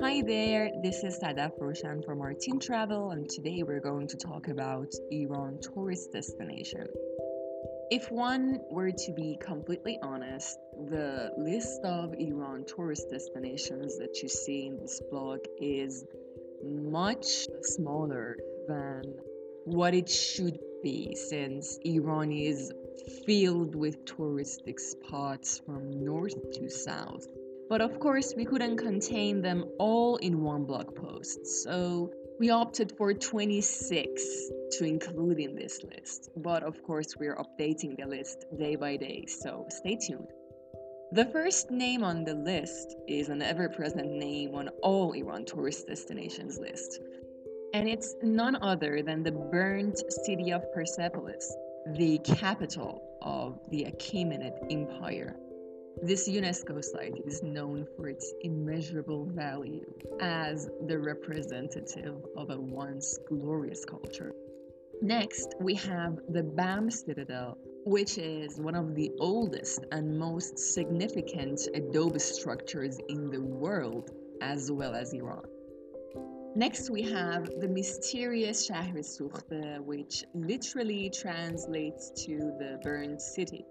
Hi there, this is Sadaf Roshan from our team travel, and today we're going to talk about Iran tourist destination. If one were to be completely honest, the list of Iran tourist destinations that you see in this blog is much smaller than what it should be since Iran is filled with touristic spots from north to south. But of course, we couldn't contain them all in one blog post, so we opted for 26 to include in this list. But of course, we're updating the list day by day, so stay tuned. The first name on the list is an ever present name on all Iran tourist destinations list. And it's none other than the burned city of Persepolis, the capital of the Achaemenid Empire. This UNESCO site is known for its immeasurable value as the representative of a once glorious culture. Next, we have the BAM Citadel, which is one of the oldest and most significant adobe structures in the world, as well as Iran. Next, we have the mysterious Shahr Sukhte, which literally translates to the burned city.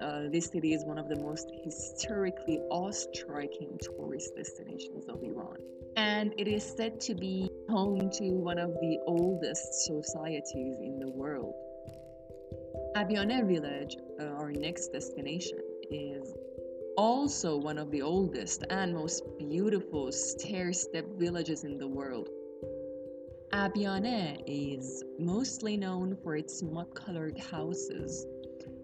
Uh, this city is one of the most historically awe-striking tourist destinations of Iran. And it is said to be home to one of the oldest societies in the world. Abyaneh village, uh, our next destination, is also one of the oldest and most beautiful stair-step villages in the world. Abyaneh is mostly known for its mud-colored houses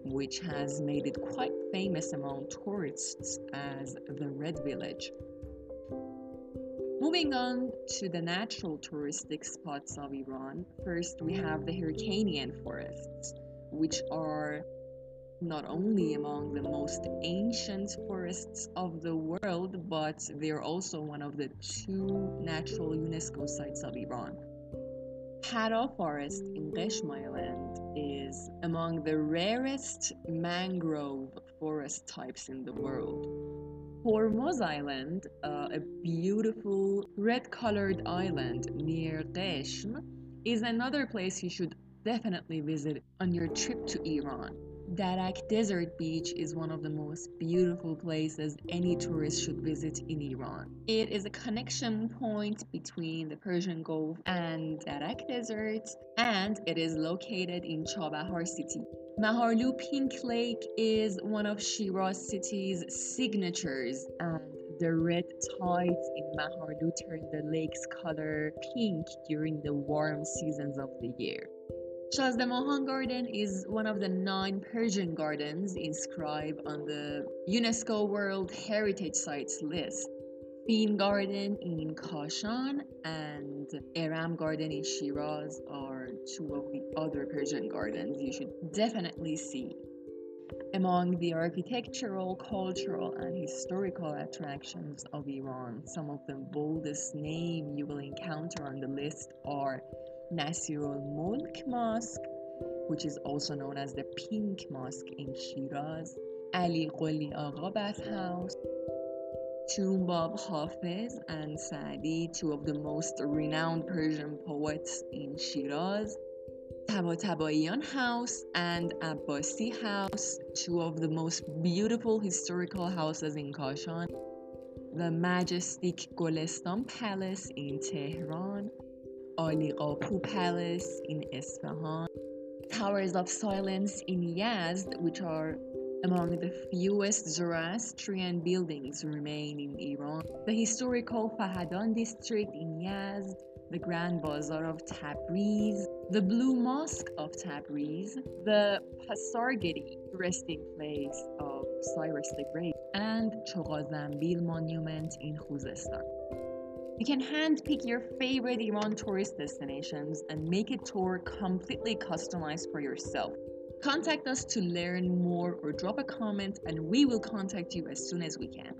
which has made it quite famous among tourists as the Red Village. Moving on to the natural touristic spots of Iran, first we have the Hyrcanian forests, which are not only among the most ancient forests of the world, but they're also one of the two natural UNESCO sites of Iran. Hara Forest in Qeshm Island is among the rarest mangrove forest types in the world. Hormuz Island, uh, a beautiful red colored island near Qeshm, is another place you should definitely visit on your trip to Iran. Darak Desert Beach is one of the most beautiful places any tourist should visit in Iran. It is a connection point between the Persian Gulf and Darak Desert, and it is located in Chabahar city. Maharlu Pink Lake is one of Shiraz city's signatures, and the red tides in Maharlu turn the lake's color pink during the warm seasons of the year. Shazdeh Mahan Garden is one of the nine Persian gardens inscribed on the UNESCO World Heritage Sites list. Fin Garden in Kashan and Eram Garden in Shiraz are two of the other Persian gardens you should definitely see. Among the architectural, cultural, and historical attractions of Iran, some of the boldest names you will encounter on the list are Nasirul Mulk Mosque, which is also known as the Pink Mosque in Shiraz, Ali Qoli Agha Bath House, Tumbab Hafiz and Saadi, two of the most renowned Persian poets in Shiraz, Tabatabayan House and Abbasi House, two of the most beautiful historical houses in Kashan, the majestic Golestan Palace in Tehran, Qapu Palace in Isfahan, Towers of Silence in Yazd, which are among the fewest Zoroastrian buildings remain in Iran, the historical Fahadan district in Yazd, the Grand Bazaar of Tabriz, the Blue Mosque of Tabriz, the Pasargadae resting place of Cyrus the Great, and Chogha Zanbil Monument in Khuzestan. You can handpick your favorite Iran tourist destinations and make a tour completely customized for yourself. Contact us to learn more or drop a comment, and we will contact you as soon as we can.